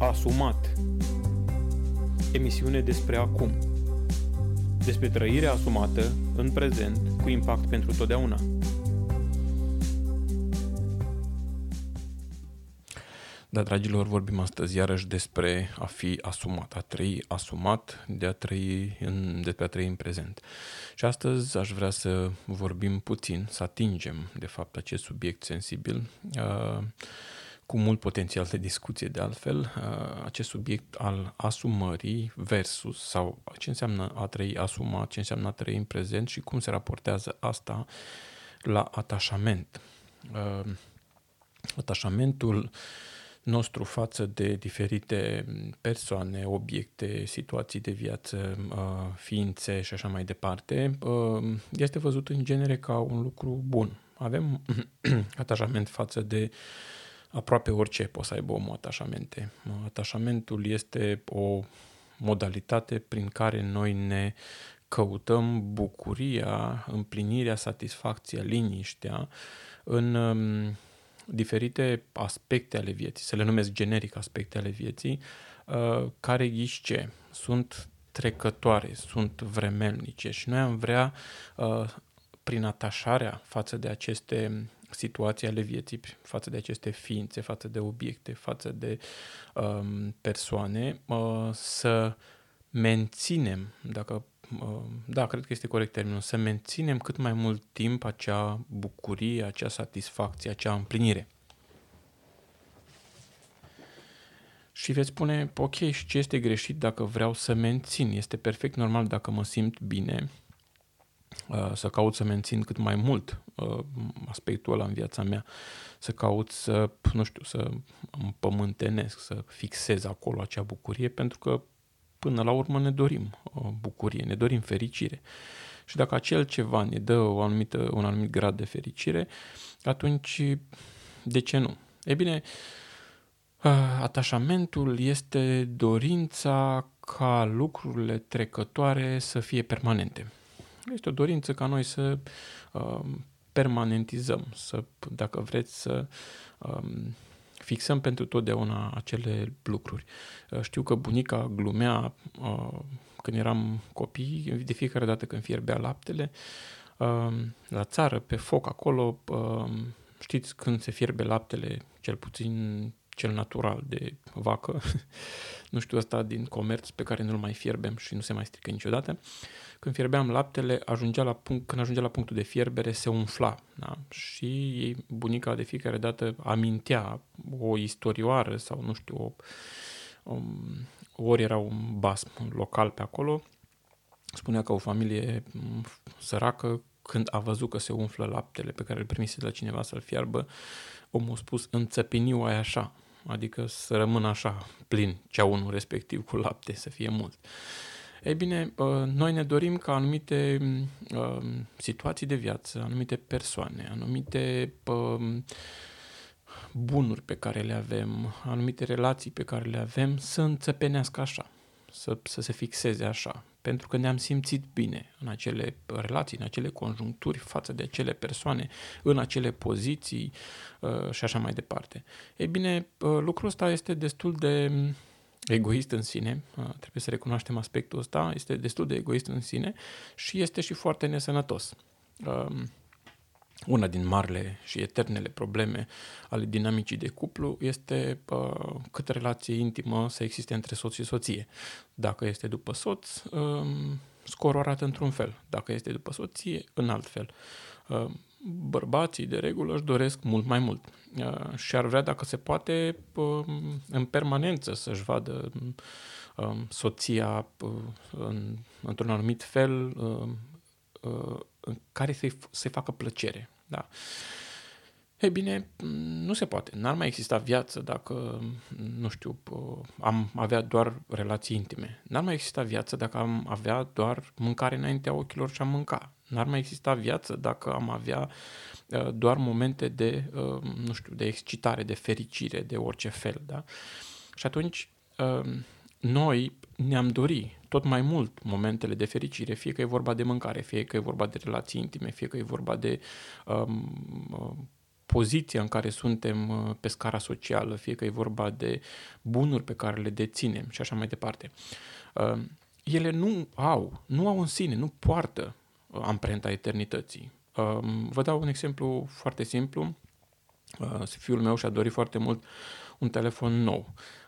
Asumat Emisiune despre acum Despre trăirea asumată în prezent cu impact pentru totdeauna Da, dragilor, vorbim astăzi iarăși despre a fi asumat, a trăi asumat, de a trăi în, despre a trăi în prezent. Și astăzi aș vrea să vorbim puțin, să atingem, de fapt, acest subiect sensibil, uh, cu mult potențial de discuție de altfel, uh, acest subiect al asumării versus sau ce înseamnă a trăi asumat, ce înseamnă a trăi în prezent și cum se raportează asta la atașament. Uh, atașamentul nostru față de diferite persoane, obiecte, situații de viață, uh, ființe și așa mai departe, uh, este văzut în genere ca un lucru bun. Avem atașament față de aproape orice poți să aibă omul atașamente. Atașamentul este o modalitate prin care noi ne căutăm bucuria, împlinirea, satisfacția, liniștea în um, diferite aspecte ale vieții, să le numesc generic aspecte ale vieții, uh, care ghișce, sunt trecătoare, sunt vremelnice și noi am vrea, uh, prin atașarea față de aceste situații ale vieții, față de aceste ființe, față de obiecte, față de um, persoane, uh, să menținem, dacă da, cred că este corect termenul, să menținem cât mai mult timp acea bucurie, acea satisfacție, acea împlinire. Și veți spune, ok, și ce este greșit dacă vreau să mențin? Este perfect normal dacă mă simt bine, uh, să caut să mențin cât mai mult uh, aspectul ăla în viața mea, să caut să, nu știu, să împământenesc, să fixez acolo acea bucurie, pentru că până la urmă ne dorim o bucurie, ne dorim fericire. Și dacă acel ceva ne dă o anumită, un anumit grad de fericire, atunci de ce nu? E bine, atașamentul este dorința ca lucrurile trecătoare să fie permanente. Este o dorință ca noi să uh, permanentizăm, să, dacă vreți, să um, fixăm pentru totdeauna acele lucruri. Uh, știu că bunica glumea uh, când eram copii, de fiecare dată când fierbea laptele, uh, la țară, pe foc acolo, știți când se fierbe laptele, cel puțin cel natural de vacă, nu știu asta din comerț pe care nu-l mai fierbem și nu se mai strică niciodată, când fierbeam laptele, ajungea la punct, când ajungea la punctul de fierbere, se umfla. Da? Și bunica de fiecare dată amintea o istorioară sau nu știu, o, o, ori era un basm local pe acolo, spunea că o familie săracă, când a văzut că se umflă laptele pe care îl primise de la cineva să-l fiarbă, omul a spus, înțepiniu ai așa, adică să rămână așa plin ceaunul respectiv cu lapte, să fie mult. Ei bine, noi ne dorim ca anumite situații de viață, anumite persoane, anumite bunuri pe care le avem, anumite relații pe care le avem să înțepenească așa, să, să se fixeze așa, pentru că ne-am simțit bine în acele relații, în acele conjuncturi, față de acele persoane, în acele poziții uh, și așa mai departe. Ei bine, uh, lucrul ăsta este destul de egoist în sine, uh, trebuie să recunoaștem aspectul ăsta, este destul de egoist în sine și este și foarte nesănătos. Uh, una din marile și eternele probleme ale dinamicii de cuplu este uh, cât relație intimă să existe între soț și soție. Dacă este după soț, uh, scorul arată într-un fel. Dacă este după soție, în alt fel. Uh, bărbații, de regulă, își doresc mult mai mult uh, și ar vrea, dacă se poate, uh, în permanență să-și vadă uh, soția uh, în, într-un anumit fel uh, uh, în care să-i, să facă plăcere. Da. Ei bine, nu se poate. N-ar mai exista viață dacă, nu știu, am avea doar relații intime. N-ar mai exista viață dacă am avea doar mâncare înaintea ochilor și am mânca. N-ar mai exista viață dacă am avea uh, doar momente de, uh, nu știu, de excitare, de fericire, de orice fel, da? Și atunci, uh, noi ne-am dori tot mai mult momentele de fericire, fie că e vorba de mâncare, fie că e vorba de relații intime, fie că e vorba de um, uh, poziția în care suntem uh, pe scara socială, fie că e vorba de bunuri pe care le deținem și așa mai departe. Uh, ele nu au, nu au în sine, nu poartă uh, amprenta eternității. Vă dau un exemplu foarte simplu. Fiul meu și-a dorit foarte mult un telefon nou. Uh,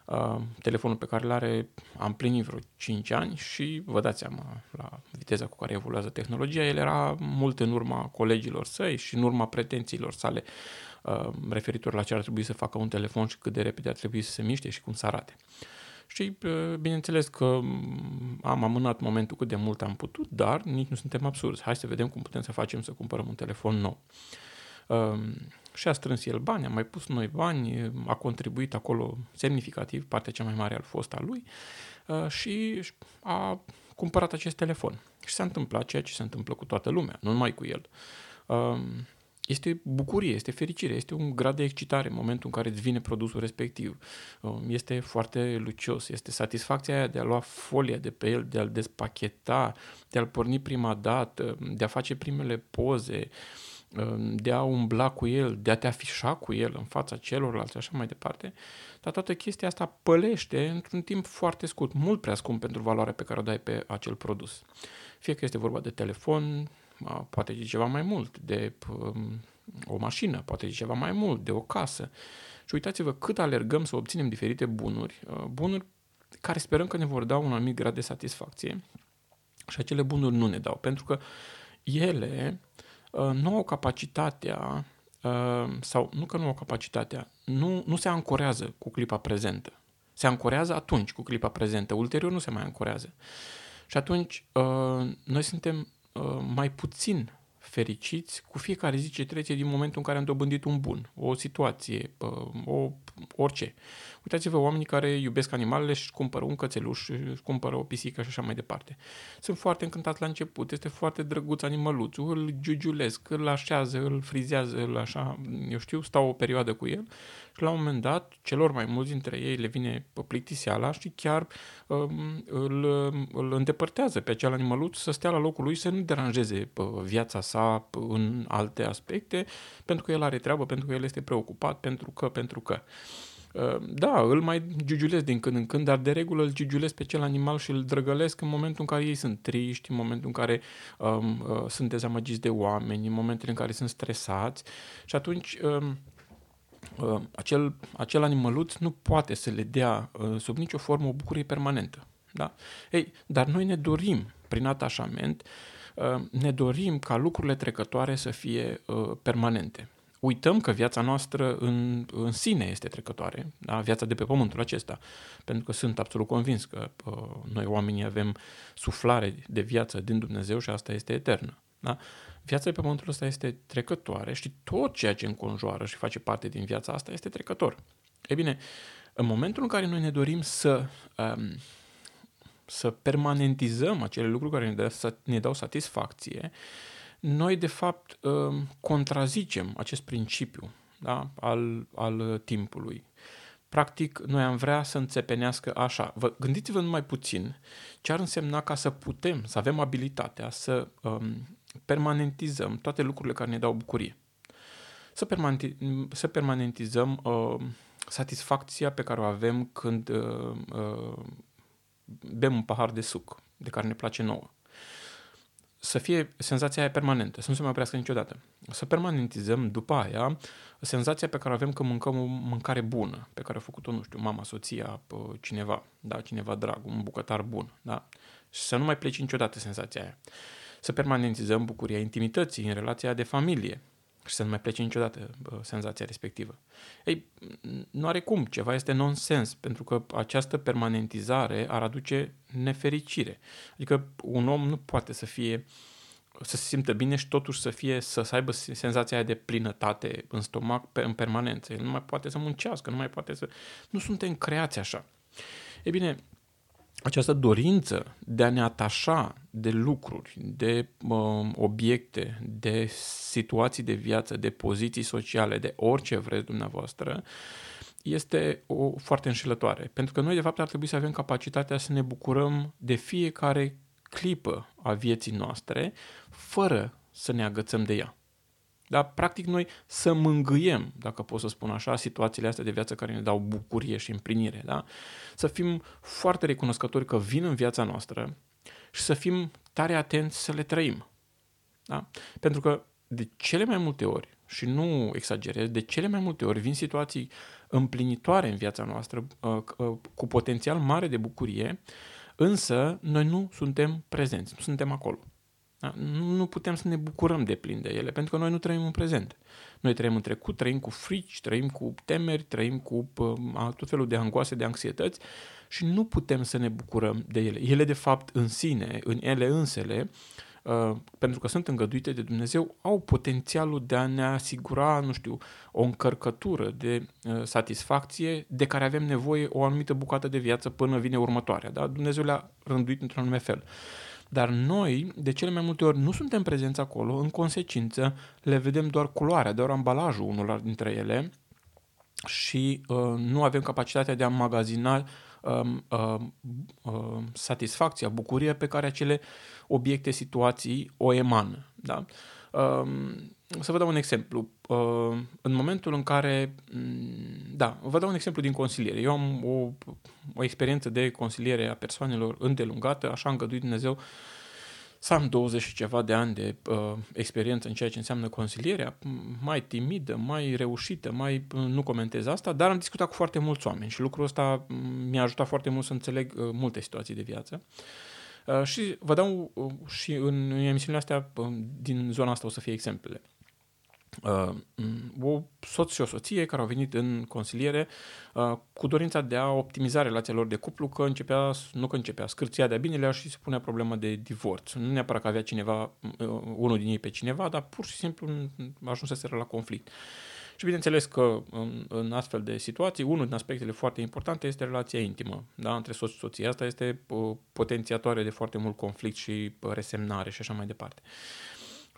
telefonul pe care îl are am plinit vreo 5 ani și vă dați seama la viteza cu care evoluează tehnologia, el era mult în urma colegilor săi și în urma pretențiilor sale uh, referitor la ce ar trebui să facă un telefon și cât de repede ar trebui să se miște și cum să arate. Și uh, bineînțeles că am amânat momentul cât de mult am putut, dar nici nu suntem absurzi. Hai să vedem cum putem să facem să cumpărăm un telefon nou. Ehm, și a strâns el bani, a mai pus noi bani, a contribuit acolo semnificativ, partea cea mai mare al fost a lui uh, și a cumpărat acest telefon. Și s-a întâmplat ceea ce se întâmplă cu toată lumea, nu numai cu el. Ehm, este bucurie, este fericire, este un grad de excitare în momentul în care îți vine produsul respectiv. Ehm, este foarte lucios, este satisfacția aia de a lua folia de pe el, de a-l despacheta, de a-l porni prima dată, de a face primele poze, de a umbla cu el, de a te afișa cu el în fața celorlalți și așa mai departe, dar toată chestia asta pălește într-un timp foarte scurt, mult prea scump pentru valoarea pe care o dai pe acel produs. Fie că este vorba de telefon, poate de ceva mai mult, de um, o mașină, poate de ceva mai mult, de o casă. Și uitați-vă cât alergăm să obținem diferite bunuri, uh, bunuri care sperăm că ne vor da un anumit grad de satisfacție și acele bunuri nu ne dau, pentru că ele Uh, nu au capacitatea, uh, sau nu că nu au capacitatea, nu, nu se ancorează cu clipa prezentă. Se ancorează atunci cu clipa prezentă, ulterior nu se mai ancorează. Și atunci uh, noi suntem mai puțin fericiți cu fiecare zi ce trece din momentul în care am dobândit un bun, o situație, o, orice. Uitați-vă oamenii care iubesc animalele și cumpără un cățeluș, își cumpără o pisică și așa mai departe. Sunt foarte încântați la început, este foarte drăguț animăluțul, îl giugiulesc, îl așează, îl frizează, îl așa, eu știu, stau o perioadă cu el și la un moment dat, celor mai mulți dintre ei le vine plictiseala și chiar um, îl, îl îndepărtează pe acel animăluț să stea la locul lui, să nu deranjeze viața sa în alte aspecte, pentru că el are treabă, pentru că el este preocupat, pentru că, pentru că. Uh, da, îl mai giugiulesc din când în când, dar de regulă îl giugiulesc pe cel animal și îl drăgălesc în momentul în care ei sunt triști, în momentul în care um, uh, sunt dezamăgiți de oameni, în momentul în care sunt stresați și atunci um, uh, acel, acel animăluț nu poate să le dea uh, sub nicio formă o bucurie permanentă. Da? Ei, dar noi ne dorim, prin atașament, uh, ne dorim ca lucrurile trecătoare să fie uh, permanente uităm că viața noastră în, în sine este trecătoare, da? viața de pe pământul acesta, pentru că sunt absolut convins că uh, noi oamenii avem suflare de viață din Dumnezeu și asta este eternă. Da? Viața de pe pământul ăsta este trecătoare și tot ceea ce înconjoară și face parte din viața asta este trecător. E bine, în momentul în care noi ne dorim să, um, să permanentizăm acele lucruri care ne, dă, ne dau satisfacție, uh, noi de fapt um, contrazicem acest principiu da? al, al timpului. Practic, noi am vrea să înțepenească așa. Vă, gândiți-vă numai puțin ce ar însemna ca să putem, să avem abilitatea să um, permanentizăm toate lucrurile care ne dau bucurie. Să, permanenti, să permanentizăm uh, satisfacția pe care o avem când uh, uh, bem un pahar de suc, de care ne place nouă să fie senzația aia permanentă, să nu se mai oprească niciodată. Să permanentizăm după aia senzația pe care o avem că mâncăm o mâncare bună, pe care a făcut-o, nu știu, mama, soția, cineva, da, cineva drag, un bucătar bun, da? Și să nu mai pleci niciodată senzația aia. Să permanentizăm bucuria intimității în relația de familie, și să nu mai plece niciodată senzația respectivă. Ei, nu are cum, ceva este nonsens, pentru că această permanentizare ar aduce nefericire. Adică un om nu poate să fie să se simtă bine și totuși să fie să, să aibă senzația aia de plinătate în stomac pe, în permanență. El nu mai poate să muncească, nu mai poate să... Nu suntem creați așa. E bine, această dorință de a ne atașa de lucruri, de uh, obiecte, de situații de viață, de poziții sociale, de orice vreți dumneavoastră, este o foarte înșelătoare. Pentru că noi, de fapt, ar trebui să avem capacitatea să ne bucurăm de fiecare clipă a vieții noastre, fără să ne agățăm de ea. Da? Practic noi să mângâiem, dacă pot să spun așa, situațiile astea de viață care ne dau bucurie și împlinire. Da? Să fim foarte recunoscători că vin în viața noastră și să fim tare atenți să le trăim. Da? Pentru că de cele mai multe ori, și nu exagerez, de cele mai multe ori vin situații împlinitoare în viața noastră, uh, uh, cu potențial mare de bucurie, însă noi nu suntem prezenți, nu suntem acolo. Da? Nu putem să ne bucurăm de plin de ele, pentru că noi nu trăim în prezent. Noi trăim în trecut, trăim cu frici, trăim cu temeri, trăim cu uh, tot felul de angoase, de anxietăți și nu putem să ne bucurăm de ele. Ele, de fapt, în sine, în ele însele, Uh, pentru că sunt îngăduite de Dumnezeu, au potențialul de a ne asigura, nu știu, o încărcătură de uh, satisfacție de care avem nevoie o anumită bucată de viață până vine următoarea. Da? Dumnezeu le-a rânduit într-un anume fel. Dar noi, de cele mai multe ori, nu suntem prezenți acolo, în consecință, le vedem doar culoarea, doar ambalajul unul dintre ele și uh, nu avem capacitatea de a magazina Um, um, um, satisfacția, bucuria pe care acele obiecte, situații o emană. Da? Să vă dau un exemplu. În momentul în care, mm, da, vă dau un exemplu din consiliere. Eu am o, o experiență de consiliere a persoanelor îndelungată, așa a îngăduit Dumnezeu să am 20 și ceva de ani de uh, experiență în ceea ce înseamnă consilierea, mai timidă, mai reușită, mai uh, nu comentez asta, dar am discutat cu foarte mulți oameni și lucrul ăsta mi-a ajutat foarte mult să înțeleg uh, multe situații de viață. Uh, și vă dau uh, și în emisiunile astea uh, din zona asta o să fie exemplele uh, o soț și o soție care au venit în consiliere uh, cu dorința de a optimiza relația lor de cuplu, că începea, nu că începea, scârția de-a binelea și se punea problema de divorț. Nu neapărat că avea cineva, uh, unul din ei pe cineva, dar pur și simplu ajunseseră la conflict. Și bineînțeles că în, în astfel de situații, unul din aspectele foarte importante este relația intimă da? între soț și soție. Asta este uh, potențiatoare de foarte mult conflict și uh, resemnare și așa mai departe.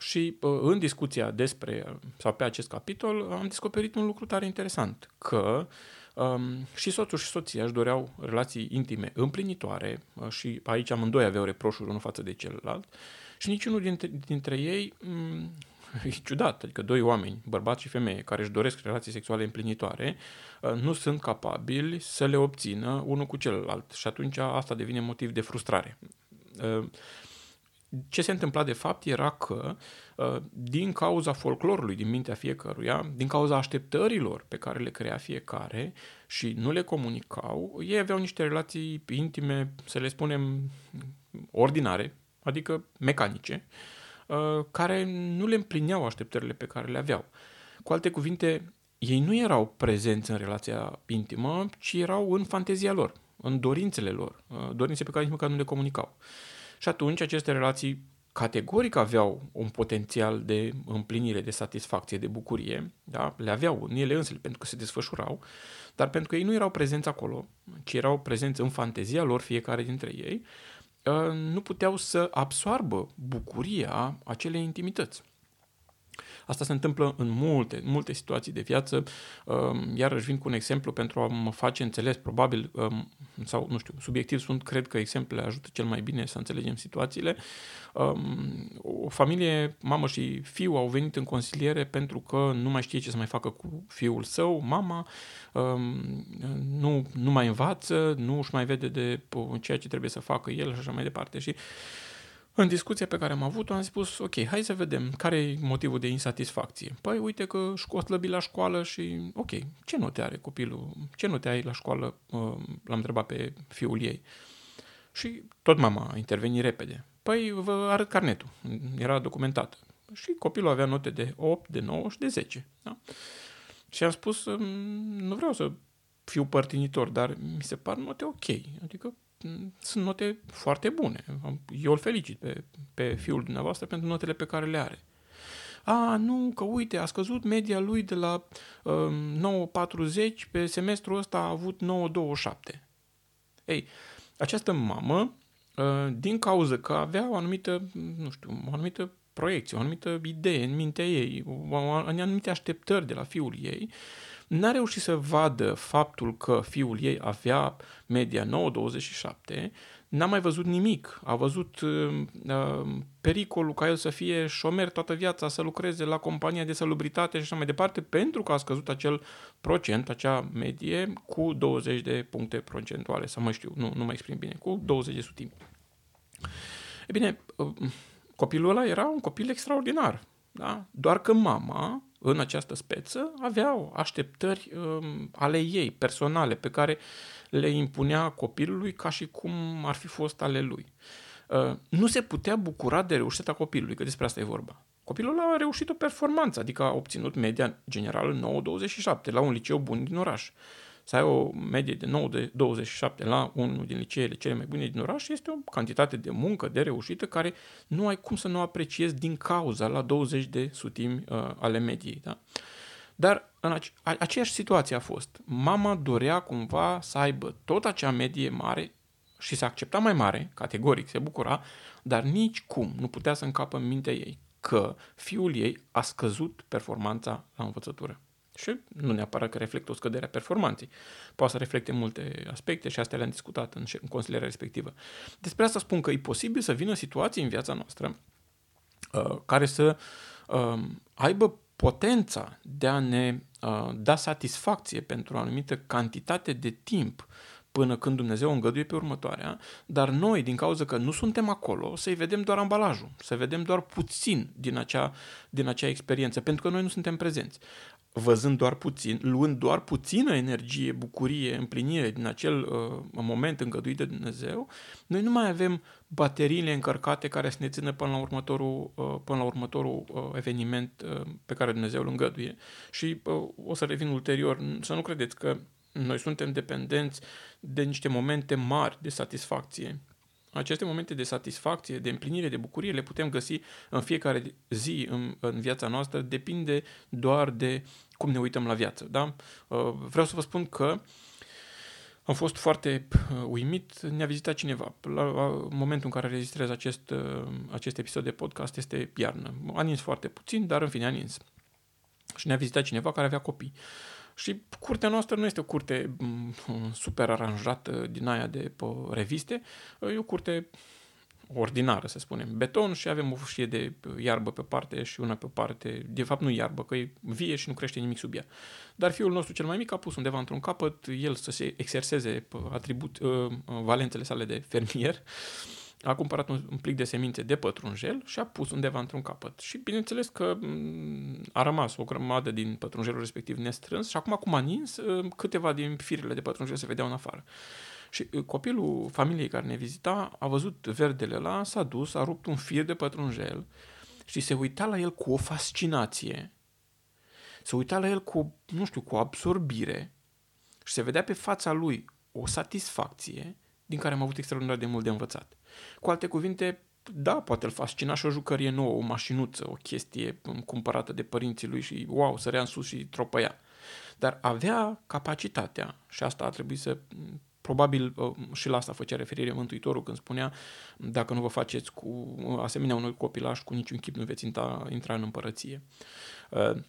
Și în discuția despre sau pe acest capitol am descoperit un lucru tare interesant, că um, și soțul și soția își doreau relații intime împlinitoare și aici amândoi aveau reproșuri unul față de celălalt și niciunul dintre, dintre ei um, e ciudat, adică doi oameni, bărbat și femeie, care își doresc relații sexuale împlinitoare, nu sunt capabili să le obțină unul cu celălalt. Și atunci asta devine motiv de frustrare ce se întâmpla de fapt era că uh, din cauza folclorului din mintea fiecăruia, din cauza așteptărilor pe care le crea fiecare și nu le comunicau, ei aveau niște relații intime, să le spunem, ordinare, adică mecanice, uh, care nu le împlineau așteptările pe care le aveau. Cu alte cuvinte, ei nu erau prezenți în relația intimă, ci erau în fantezia lor, în dorințele lor, uh, dorințe pe care nici măcar nu le comunicau. Și atunci aceste relații categoric aveau un potențial de împlinire, de satisfacție, de bucurie, da? le aveau în ele însele pentru că se desfășurau, dar pentru că ei nu erau prezenți acolo, ci erau prezenți în fantezia lor, fiecare dintre ei, ă, nu puteau să absoarbă bucuria acelei intimități. Asta se întâmplă în multe, multe situații de viață. Um, iarăși vin cu un exemplu pentru a mă face înțeles, probabil, um, sau nu știu, subiectiv sunt, cred că exemplele ajută cel mai bine să înțelegem situațiile. Um, o familie, mamă și fiu, au venit în consiliere pentru că nu mai știe ce să mai facă cu fiul său, mama, nu, nu mai învață, nu își mai vede de ceea ce trebuie să facă el și așa mai departe. Și în discuția pe care am avut-o am spus, ok, hai să vedem care e motivul de insatisfacție. Păi uite că o slăbi la școală și, ok, ce note are copilul? Ce note ai la școală? Uh, l-am întrebat pe fiul ei. Și tot mama a intervenit repede. Păi vă arăt carnetul. Era documentat. Și copilul avea note de 8, de 9 și de 10. Da? Și am spus, mm, nu vreau să fiu părtinitor, dar mi se par note ok. Adică sunt note foarte bune. Eu îl felicit pe, pe fiul dumneavoastră pentru notele pe care le are. A, nu, că uite, a scăzut media lui de la uh, 9,40, pe semestrul ăsta a avut 9,27. Ei, această mamă, uh, din cauza că avea o anumită, nu știu, o anumită proiecție, o anumită idee în mintea ei, o, o, anumite așteptări de la fiul ei, n-a reușit să vadă faptul că fiul ei avea media 9,27, n-a mai văzut nimic. A văzut uh, uh, pericolul ca el să fie șomer toată viața, să lucreze la compania de salubritate și așa mai departe, pentru că a scăzut acel procent, acea medie, cu 20 de puncte procentuale, să mă știu, nu, nu mai exprim bine, cu 20 de sutimi. E bine, uh, copilul ăla era un copil extraordinar, da? doar că mama, în această speță, avea așteptări um, ale ei, personale, pe care le impunea copilului ca și cum ar fi fost ale lui. Uh, nu se putea bucura de reușita copilului, că despre asta e vorba. Copilul a reușit o performanță, adică a obținut media generală 9,27 la un liceu bun din oraș. Să ai o medie de 9 de 27 la unul din liceele cele mai bune din oraș este o cantitate de muncă, de reușită, care nu ai cum să nu apreciezi din cauza la 20 de sutimi uh, ale mediei. Da? Dar în ace- aceeași situație a fost. Mama dorea cumva să aibă tot acea medie mare și să accepta mai mare, categoric, se bucura, dar nici cum nu putea să încapă în mintea ei că fiul ei a scăzut performanța la învățătură. Și nu neapărat că reflectă o scădere a performanței. Poate să reflecte multe aspecte și astea le-am discutat în, în consilierea respectivă. Despre asta spun că e posibil să vină situații în viața noastră uh, care să uh, aibă potența de a ne uh, da satisfacție pentru o anumită cantitate de timp până când Dumnezeu o îngăduie pe următoarea, dar noi, din cauza că nu suntem acolo, să-i vedem doar ambalajul, să vedem doar puțin din acea, din acea experiență, pentru că noi nu suntem prezenți văzând doar puțin, luând doar puțină energie, bucurie, împlinire din acel uh, moment îngăduit de Dumnezeu, noi nu mai avem bateriile încărcate care să ne țină până la următorul, uh, până la următorul uh, eveniment uh, pe care Dumnezeu îl îngăduie. Și uh, o să revin ulterior, să nu credeți că noi suntem dependenți de niște momente mari de satisfacție. Aceste momente de satisfacție, de împlinire, de bucurie le putem găsi în fiecare zi în, în viața noastră, depinde doar de cum ne uităm la viață. Da? Uh, vreau să vă spun că am fost foarte uh, uimit, ne-a vizitat cineva. La momentul în care registrez acest, uh, acest episod de podcast este iarnă. A nins foarte puțin, dar în fine a nins. Și ne-a vizitat cineva care avea copii. Și curtea noastră nu este o curte mm, super aranjată din aia de pe reviste, e o curte ordinară, să spunem, beton și avem o fâșie de iarbă pe parte și una pe parte, de fapt nu iarbă, că e vie și nu crește nimic sub ea. Dar fiul nostru cel mai mic a pus undeva într-un capăt, el să se exerseze atribut, uh, valențele sale de fermier a cumpărat un, un plic de semințe de pătrunjel și a pus undeva într-un capăt. Și bineînțeles că mm, a rămas o grămadă din pătrunjelul respectiv nestrâns și acum acum a nins, uh, câteva din firele de pătrunjel se vedeau în afară. Și uh, copilul familiei care ne vizita a văzut verdele la, s-a dus, a rupt un fir de pătrunjel și se uita la el cu o fascinație. Se uita la el cu, nu știu, cu o absorbire și se vedea pe fața lui o satisfacție din care am avut extraordinar de mult de învățat. Cu alte cuvinte, da, poate îl fascina și o jucărie nouă, o mașinuță, o chestie cumpărată de părinții lui și wow, sărea în sus și tropăia. Dar avea capacitatea, și asta a trebuit să probabil uh, și la asta făcea referire Mântuitorul când spunea dacă nu vă faceți cu asemenea unui copilaș, cu niciun chip nu veți intra, intra în împărăție. Uh,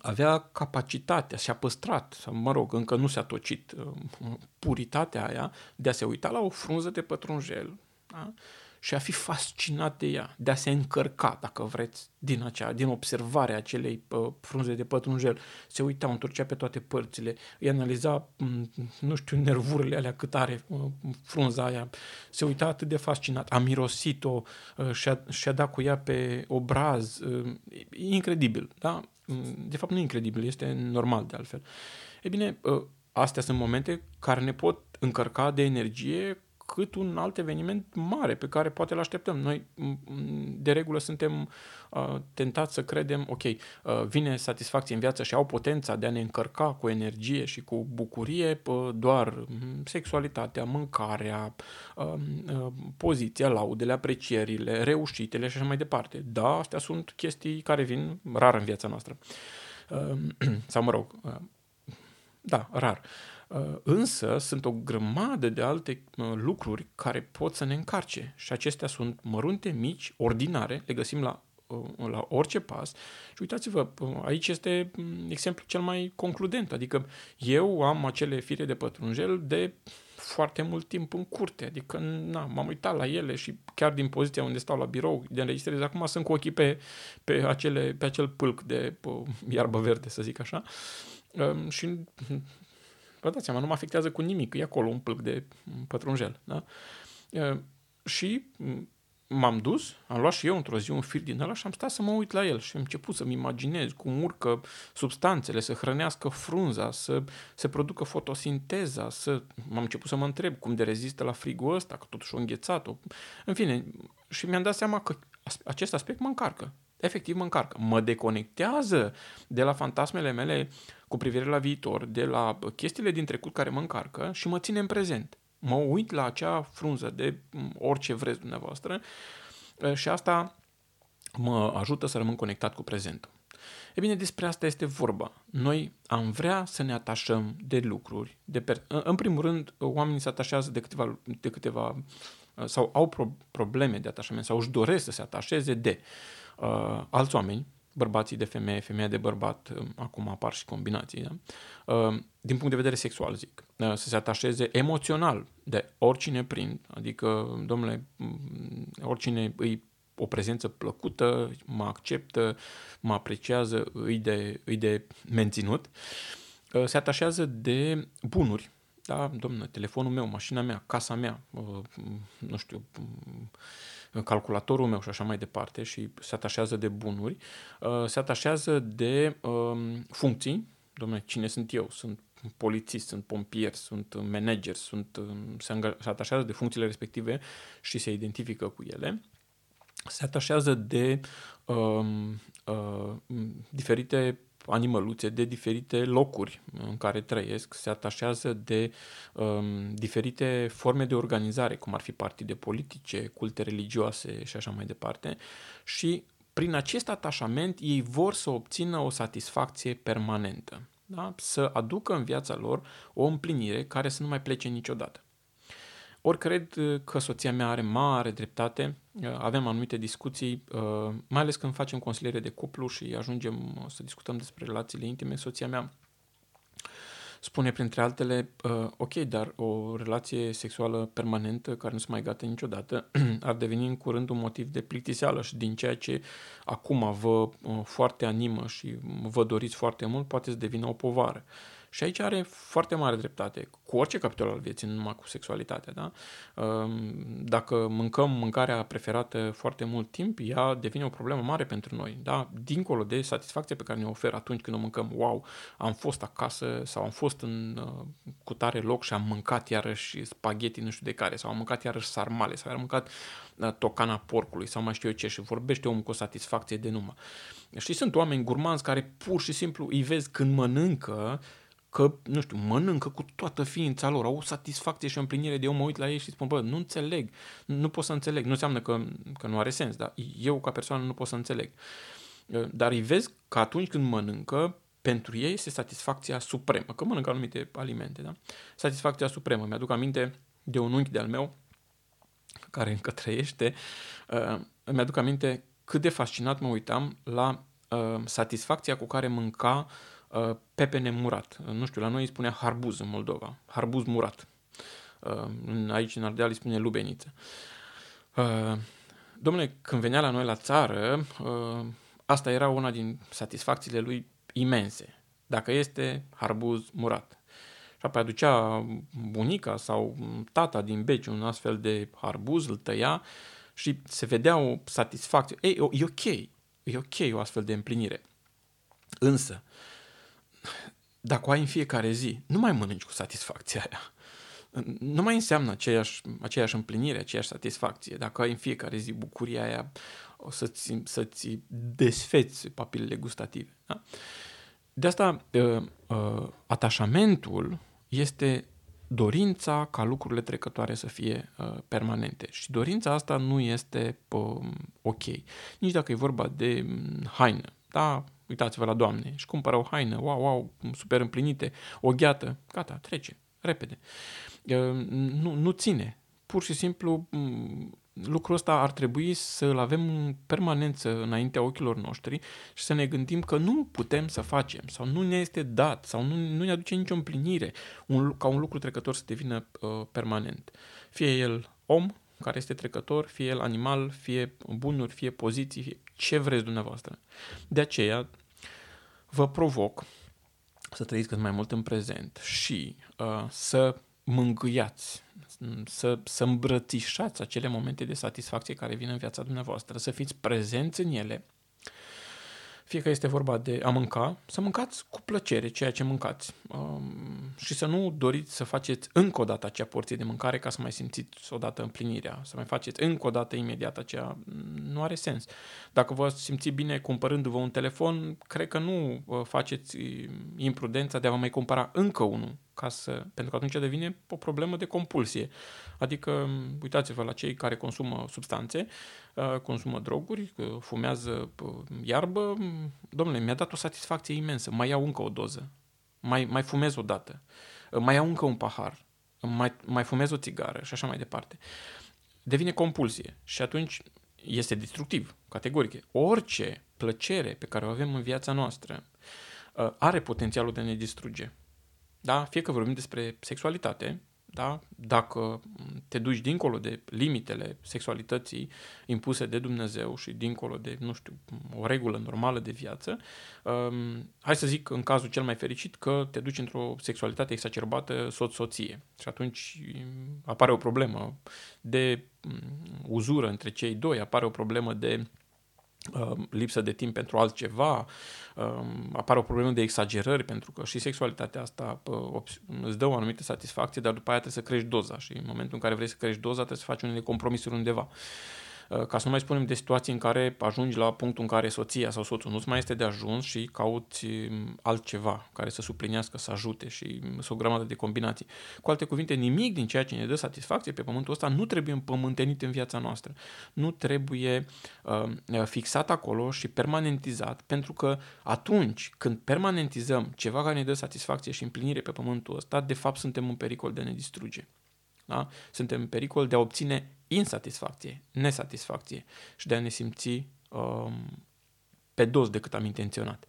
avea capacitatea, și-a păstrat, mă rog, încă nu s-a tocit uh, puritatea aia de a se uita la o frunză de pătrunjel da? Și a fi fascinat de ea, de a se încărca, dacă vreți, din, acea, din observarea acelei uh, frunze de pătrunjel. Se uita, întorcea pe toate părțile, îi analiza, nu știu, nervurile alea cât are uh, frunza aia, se uita atât de fascinat, a mirosit-o uh, și-a, și-a dat cu ea pe obraz, uh, incredibil, da? De fapt, nu incredibil, este normal de altfel. E bine, uh, astea sunt momente care ne pot încărca de energie cât un alt eveniment mare pe care poate îl așteptăm. Noi, de regulă, suntem uh, tentați să credem, ok, uh, vine satisfacție în viață și au potența de a ne încărca cu energie și cu bucurie uh, doar sexualitatea, mâncarea, uh, uh, poziția, laudele, aprecierile, reușitele și așa mai departe. Da, astea sunt chestii care vin rar în viața noastră. Uh, sau, mă rog, uh, da, rar. Uh, Uh, însă sunt o grămadă de alte uh, lucruri care pot să ne încarce și acestea sunt mărunte, mici, ordinare, le găsim la la orice pas. Și uitați-vă, aici este exemplul cel mai concludent. Adică eu am acele fire de pătrunjel de foarte mult timp în curte, adică na, m-am uitat la ele și chiar din poziția unde stau la birou de înregistrez, acum sunt cu ochii pe, pe, acele, pe acel pâlc de pe, iarbă verde, să zic așa. Um, și vă dați seama, nu mă afectează cu nimic, e acolo un pâlc de pătrunjel. Da? Uh, și m-am dus, am luat și eu într-o zi un fir din ăla și am stat să mă uit la el și am început să-mi imaginez cum urcă substanțele, să hrănească frunza, să se producă fotosinteza, să... m-am început să mă întreb cum de rezistă la frigul ăsta, că totuși o înghețat-o. În fine, și mi-am dat seama că acest aspect mă încarcă. Efectiv mă încarcă. Mă deconectează de la fantasmele mele cu privire la viitor, de la chestiile din trecut care mă încarcă și mă ține în prezent mă uit la acea frunză de orice vreți dumneavoastră și asta mă ajută să rămân conectat cu prezentul. E bine, despre asta este vorba. Noi am vrea să ne atașăm de lucruri. De per- în primul rând, oamenii se atașează de câteva, de câteva sau au pro- probleme de atașament sau își doresc să se atașeze de uh, alți oameni, bărbații de femeie, femeia de bărbat, um, acum apar și combinații, da? Uh, din punct de vedere sexual, zic, uh, să se atașeze emoțional de oricine prind, adică, domnule, mm, oricine îi o prezență plăcută, mă acceptă, mă apreciază, îi de, îi de menținut, uh, se atașează de bunuri, da, domnule, telefonul meu, mașina mea, casa mea, nu știu, calculatorul meu și așa mai departe și se atașează de bunuri, uh, se atașează de um, funcții, domnule, cine sunt eu? Sunt polițist, sunt pompier, sunt manager, sunt, um, se, se atașează de funcțiile respective și se identifică cu ele. Se atașează de um, uh, diferite animăluțe de diferite locuri în care trăiesc, se atașează de um, diferite forme de organizare, cum ar fi partide politice, culte religioase și așa mai departe, și prin acest atașament ei vor să obțină o satisfacție permanentă, da? să aducă în viața lor o împlinire care să nu mai plece niciodată. Ori cred uh, că soția mea are mare dreptate, uh, avem anumite discuții, uh, mai ales când facem consiliere de cuplu și ajungem să discutăm despre relațiile intime, soția mea spune printre altele, ok, dar o relație sexuală permanentă care nu se mai gata niciodată ar deveni în curând un motiv de plictiseală și din ceea ce acum vă foarte animă și vă doriți foarte mult, poate să devină o povară. Și aici are foarte mare dreptate, cu orice capitol al vieții, nu numai cu sexualitatea. Da? Ehm, dacă mâncăm mâncarea preferată foarte mult timp, ea devine o problemă mare pentru noi. Da? Dincolo de satisfacția pe care ne oferă atunci când o mâncăm, wow, am fost acasă sau am fost în uh, cutare loc și am mâncat iarăși spaghetti nu știu de care, sau am mâncat iarăși sarmale, sau am mâncat uh, tocana porcului, sau mai știu eu ce, și vorbește omul cu o satisfacție de numă. Și sunt oameni gurmanzi care pur și simplu îi vezi când mănâncă că, nu știu, mănâncă cu toată ființa lor, au o satisfacție și o împlinire de eu mă uit la ei și spun, bă, nu înțeleg, nu pot să înțeleg, nu înseamnă că, că nu are sens, dar eu ca persoană nu pot să înțeleg. Dar îi vezi că atunci când mănâncă, pentru ei este satisfacția supremă, că mănâncă anumite alimente, da? Satisfacția supremă. Mi-aduc aminte de un unchi de-al meu, care încă trăiește, uh, îmi aduc aminte cât de fascinat mă uitam la uh, satisfacția cu care mânca Uh, pepene murat. Uh, nu știu, la noi îi spunea harbuz în Moldova. Harbuz murat. Uh, aici în Ardeal îi spune lubeniță. Domnule, când venea la noi la țară, asta era una din satisfacțiile lui imense. Dacă este harbuz murat. Și apoi aducea bunica sau tata din beci un astfel de harbuz, îl tăia și se vedea o satisfacție. Ei, e ok, e ok o astfel de împlinire. Însă, dacă o ai în fiecare zi, nu mai mănânci cu satisfacția aia. Nu mai înseamnă aceeași, aceeași împlinire, aceeași satisfacție. Dacă ai în fiecare zi bucuria aia, o să-ți, să-ți desfeți papilele gustative. Da? De asta, uh, uh, atașamentul este dorința ca lucrurile trecătoare să fie uh, permanente. Și dorința asta nu este uh, ok. Nici dacă e vorba de mm, haină. Da, uitați-vă la doamne, și cumpără o haină, wow, wow, super împlinite, o gheată, gata, trece, repede. Nu, nu ține. Pur și simplu lucrul ăsta ar trebui să-l avem în permanență înaintea ochilor noștri și să ne gândim că nu putem să facem sau nu ne este dat sau nu, nu ne aduce nicio împlinire un, ca un lucru trecător să devină uh, permanent. Fie el om care este trecător, fie el animal, fie bunuri, fie poziții, fie ce vreți dumneavoastră. De aceea vă provoc să trăiți cât mai mult în prezent și uh, să mângâiați, să, să îmbrățișați acele momente de satisfacție care vin în viața dumneavoastră, să fiți prezenți în ele fie că este vorba de a mânca, să mâncați cu plăcere ceea ce mâncați um, și să nu doriți să faceți încă o dată acea porție de mâncare ca să mai simțiți odată împlinirea, să mai faceți încă o dată imediat aceea, nu are sens. Dacă vă simțiți bine cumpărându-vă un telefon, cred că nu uh, faceți uh, imprudența de a vă mai cumpăra încă unul ca să, pentru că atunci devine o problemă de compulsie. Adică, uitați-vă la cei care consumă substanțe, uh, consumă droguri, uh, fumează uh, iarbă, domnule, mi-a dat o satisfacție imensă, mai iau încă o doză, mai, mai fumez o dată, mai iau încă un pahar, mai, mai fumez o țigară și așa mai departe. Devine compulsie și atunci este destructiv, categoric. Orice plăcere pe care o avem în viața noastră are potențialul de a ne distruge. Da? Fie că vorbim despre sexualitate, da? dacă te duci dincolo de limitele sexualității impuse de Dumnezeu și dincolo de, nu știu, o regulă normală de viață, um, hai să zic în cazul cel mai fericit că te duci într-o sexualitate exacerbată soț-soție și atunci apare o problemă de um, uzură între cei doi, apare o problemă de Um, lipsă de timp pentru altceva, um, apare o problemă de exagerări, pentru că și sexualitatea asta îți dă o anumită satisfacție, dar după aia trebuie să crești doza și în momentul în care vrei să crești doza trebuie să faci unele compromisuri undeva. Uh, ca să nu mai spunem de situații în care ajungi la punctul în care soția sau soțul nu-ți mai este de ajuns și cauți um, altceva care să suplinească, să ajute și um, sunt o grămadă de combinații. Cu alte cuvinte, nimic din ceea ce ne dă satisfacție pe pământul ăsta nu trebuie împământenit în viața noastră. Nu trebuie uh, fixat acolo și permanentizat, pentru că atunci când permanentizăm ceva care ne dă satisfacție și împlinire pe pământul ăsta, de fapt suntem în pericol de a ne distruge. Da? Suntem în pericol de a obține insatisfacție, nesatisfacție și de a ne simți um, pe dos decât am intenționat.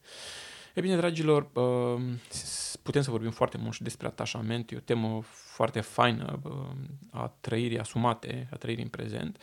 E bine, dragilor, um, putem să vorbim foarte mult și despre atașament, e o temă foarte faină um, a trăirii asumate, a trăirii în prezent.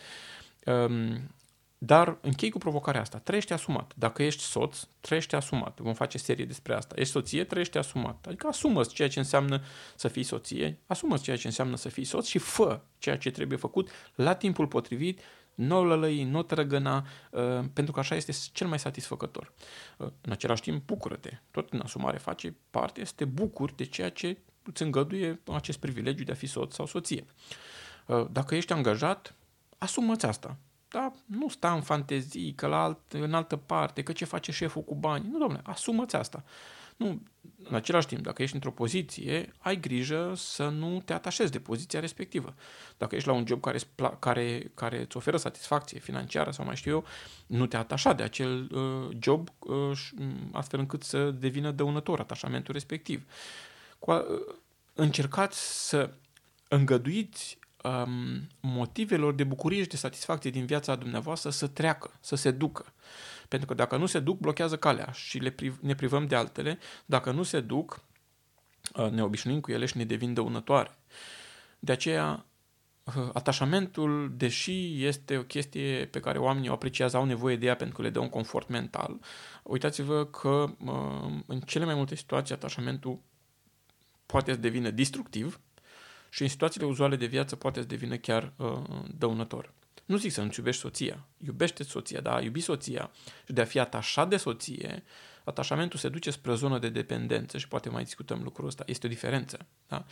Um, dar închei cu provocarea asta. Trăiește asumat. Dacă ești soț, trăiește asumat. Vom face serie despre asta. Ești soție, trăiește asumat. Adică asumă ceea ce înseamnă să fii soție, asumă ceea ce înseamnă să fii soț și fă ceea ce trebuie făcut la timpul potrivit, nu lălăi, nu trăgăna, uh, pentru că așa este cel mai satisfăcător. Uh, în același timp, bucură-te. Tot în asumare face parte, să te bucuri de ceea ce îți îngăduie acest privilegiu de a fi soț sau soție. Uh, dacă ești angajat, asumă-ți asta da, nu sta în fantezii, că la alt, în altă parte, că ce face șeful cu bani. Nu, domnule, asumă-ți asta. Nu, în același timp, dacă ești într-o poziție, ai grijă să nu te atașezi de poziția respectivă. Dacă ești la un job care, care, care îți oferă satisfacție financiară sau mai știu eu, nu te atașa de acel uh, job uh, astfel încât să devină dăunător atașamentul respectiv. Cu, uh, încercați să îngăduiți um, motivelor de bucurie și de satisfacție din viața dumneavoastră să treacă, să se ducă. Pentru că dacă nu se duc, blochează calea și le priv- ne privăm de altele. Dacă nu se duc, uh, ne obișnuim cu ele și ne devin dăunătoare. De aceea, uh, atașamentul, deși este o chestie pe care oamenii o apreciază, au nevoie de ea pentru că le dă un confort mental, uitați-vă că uh, în cele mai multe situații atașamentul poate să devină destructiv și în situațiile uzuale de viață poate să devină chiar uh, dăunător. Nu zic să nu-ți iubești soția. Iubește soția, da, iubi soția și de a fi atașat de soție, atașamentul se duce spre o zonă de dependență și poate mai discutăm lucrul ăsta. Este o diferență. Da?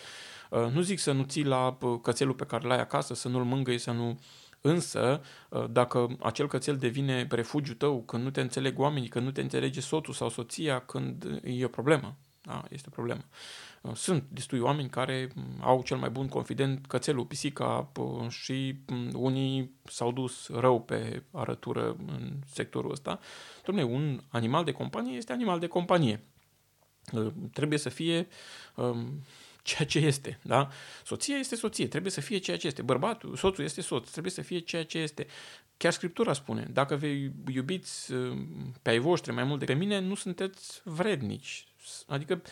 Uh, nu zic să nu ții la uh, cățelul pe care l-ai acasă, să nu-l mângâi, să nu... Însă, uh, dacă acel cățel devine refugiu tău, când nu te înțeleg oamenii, când nu te înțelege soțul sau soția, când e o problemă. Da, este o problemă. Sunt destui oameni care au cel mai bun confident cățelul, pisica și unii s-au dus rău pe arătură în sectorul ăsta. Dom'le, un animal de companie este animal de companie. Trebuie să fie ceea ce este, da? Soția este soție, trebuie să fie ceea ce este. Bărbatul, soțul este soț, trebuie să fie ceea ce este. Chiar Scriptura spune, dacă vei iubiți uh, pe ai voștri mai mult decât pe mine, nu sunteți vrednici. Adică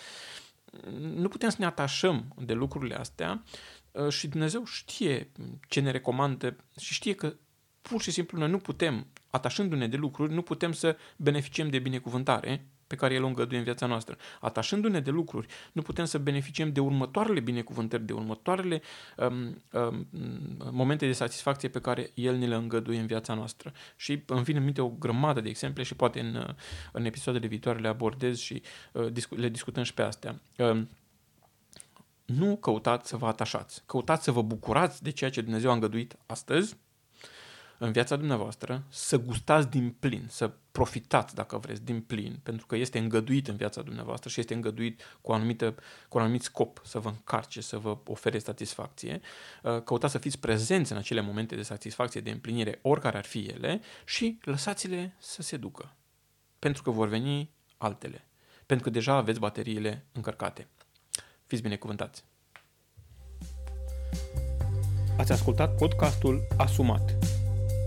nu putem să ne atașăm de lucrurile astea uh, și Dumnezeu știe ce ne recomandă și știe că pur și simplu noi nu putem, atașându-ne de lucruri, nu putem să beneficiem de binecuvântare pe care El o îngăduie în viața noastră. Atașându-ne de lucruri, nu putem să beneficiem de următoarele binecuvântări, de următoarele um, um, momente de satisfacție pe care El ne le îngăduie în viața noastră. Și îmi vine în minte o grămadă de exemple și poate în, în episoadele viitoare le abordez și uh, le discutăm și pe astea. Uh, nu căutați să vă atașați, căutați să vă bucurați de ceea ce Dumnezeu a îngăduit astăzi, în viața dumneavoastră, să gustați din plin, să profitați, dacă vreți, din plin, pentru că este îngăduit în viața dumneavoastră și este îngăduit cu, o anumită, cu un anumit scop, să vă încarce, să vă ofere satisfacție. Uh, căutați să fiți prezenți în acele momente de satisfacție, de împlinire, oricare ar fi ele, și lăsați-le să se ducă. Pentru că vor veni altele. Pentru că deja aveți bateriile încărcate. Fiți binecuvântați! Ați ascultat podcastul Asumat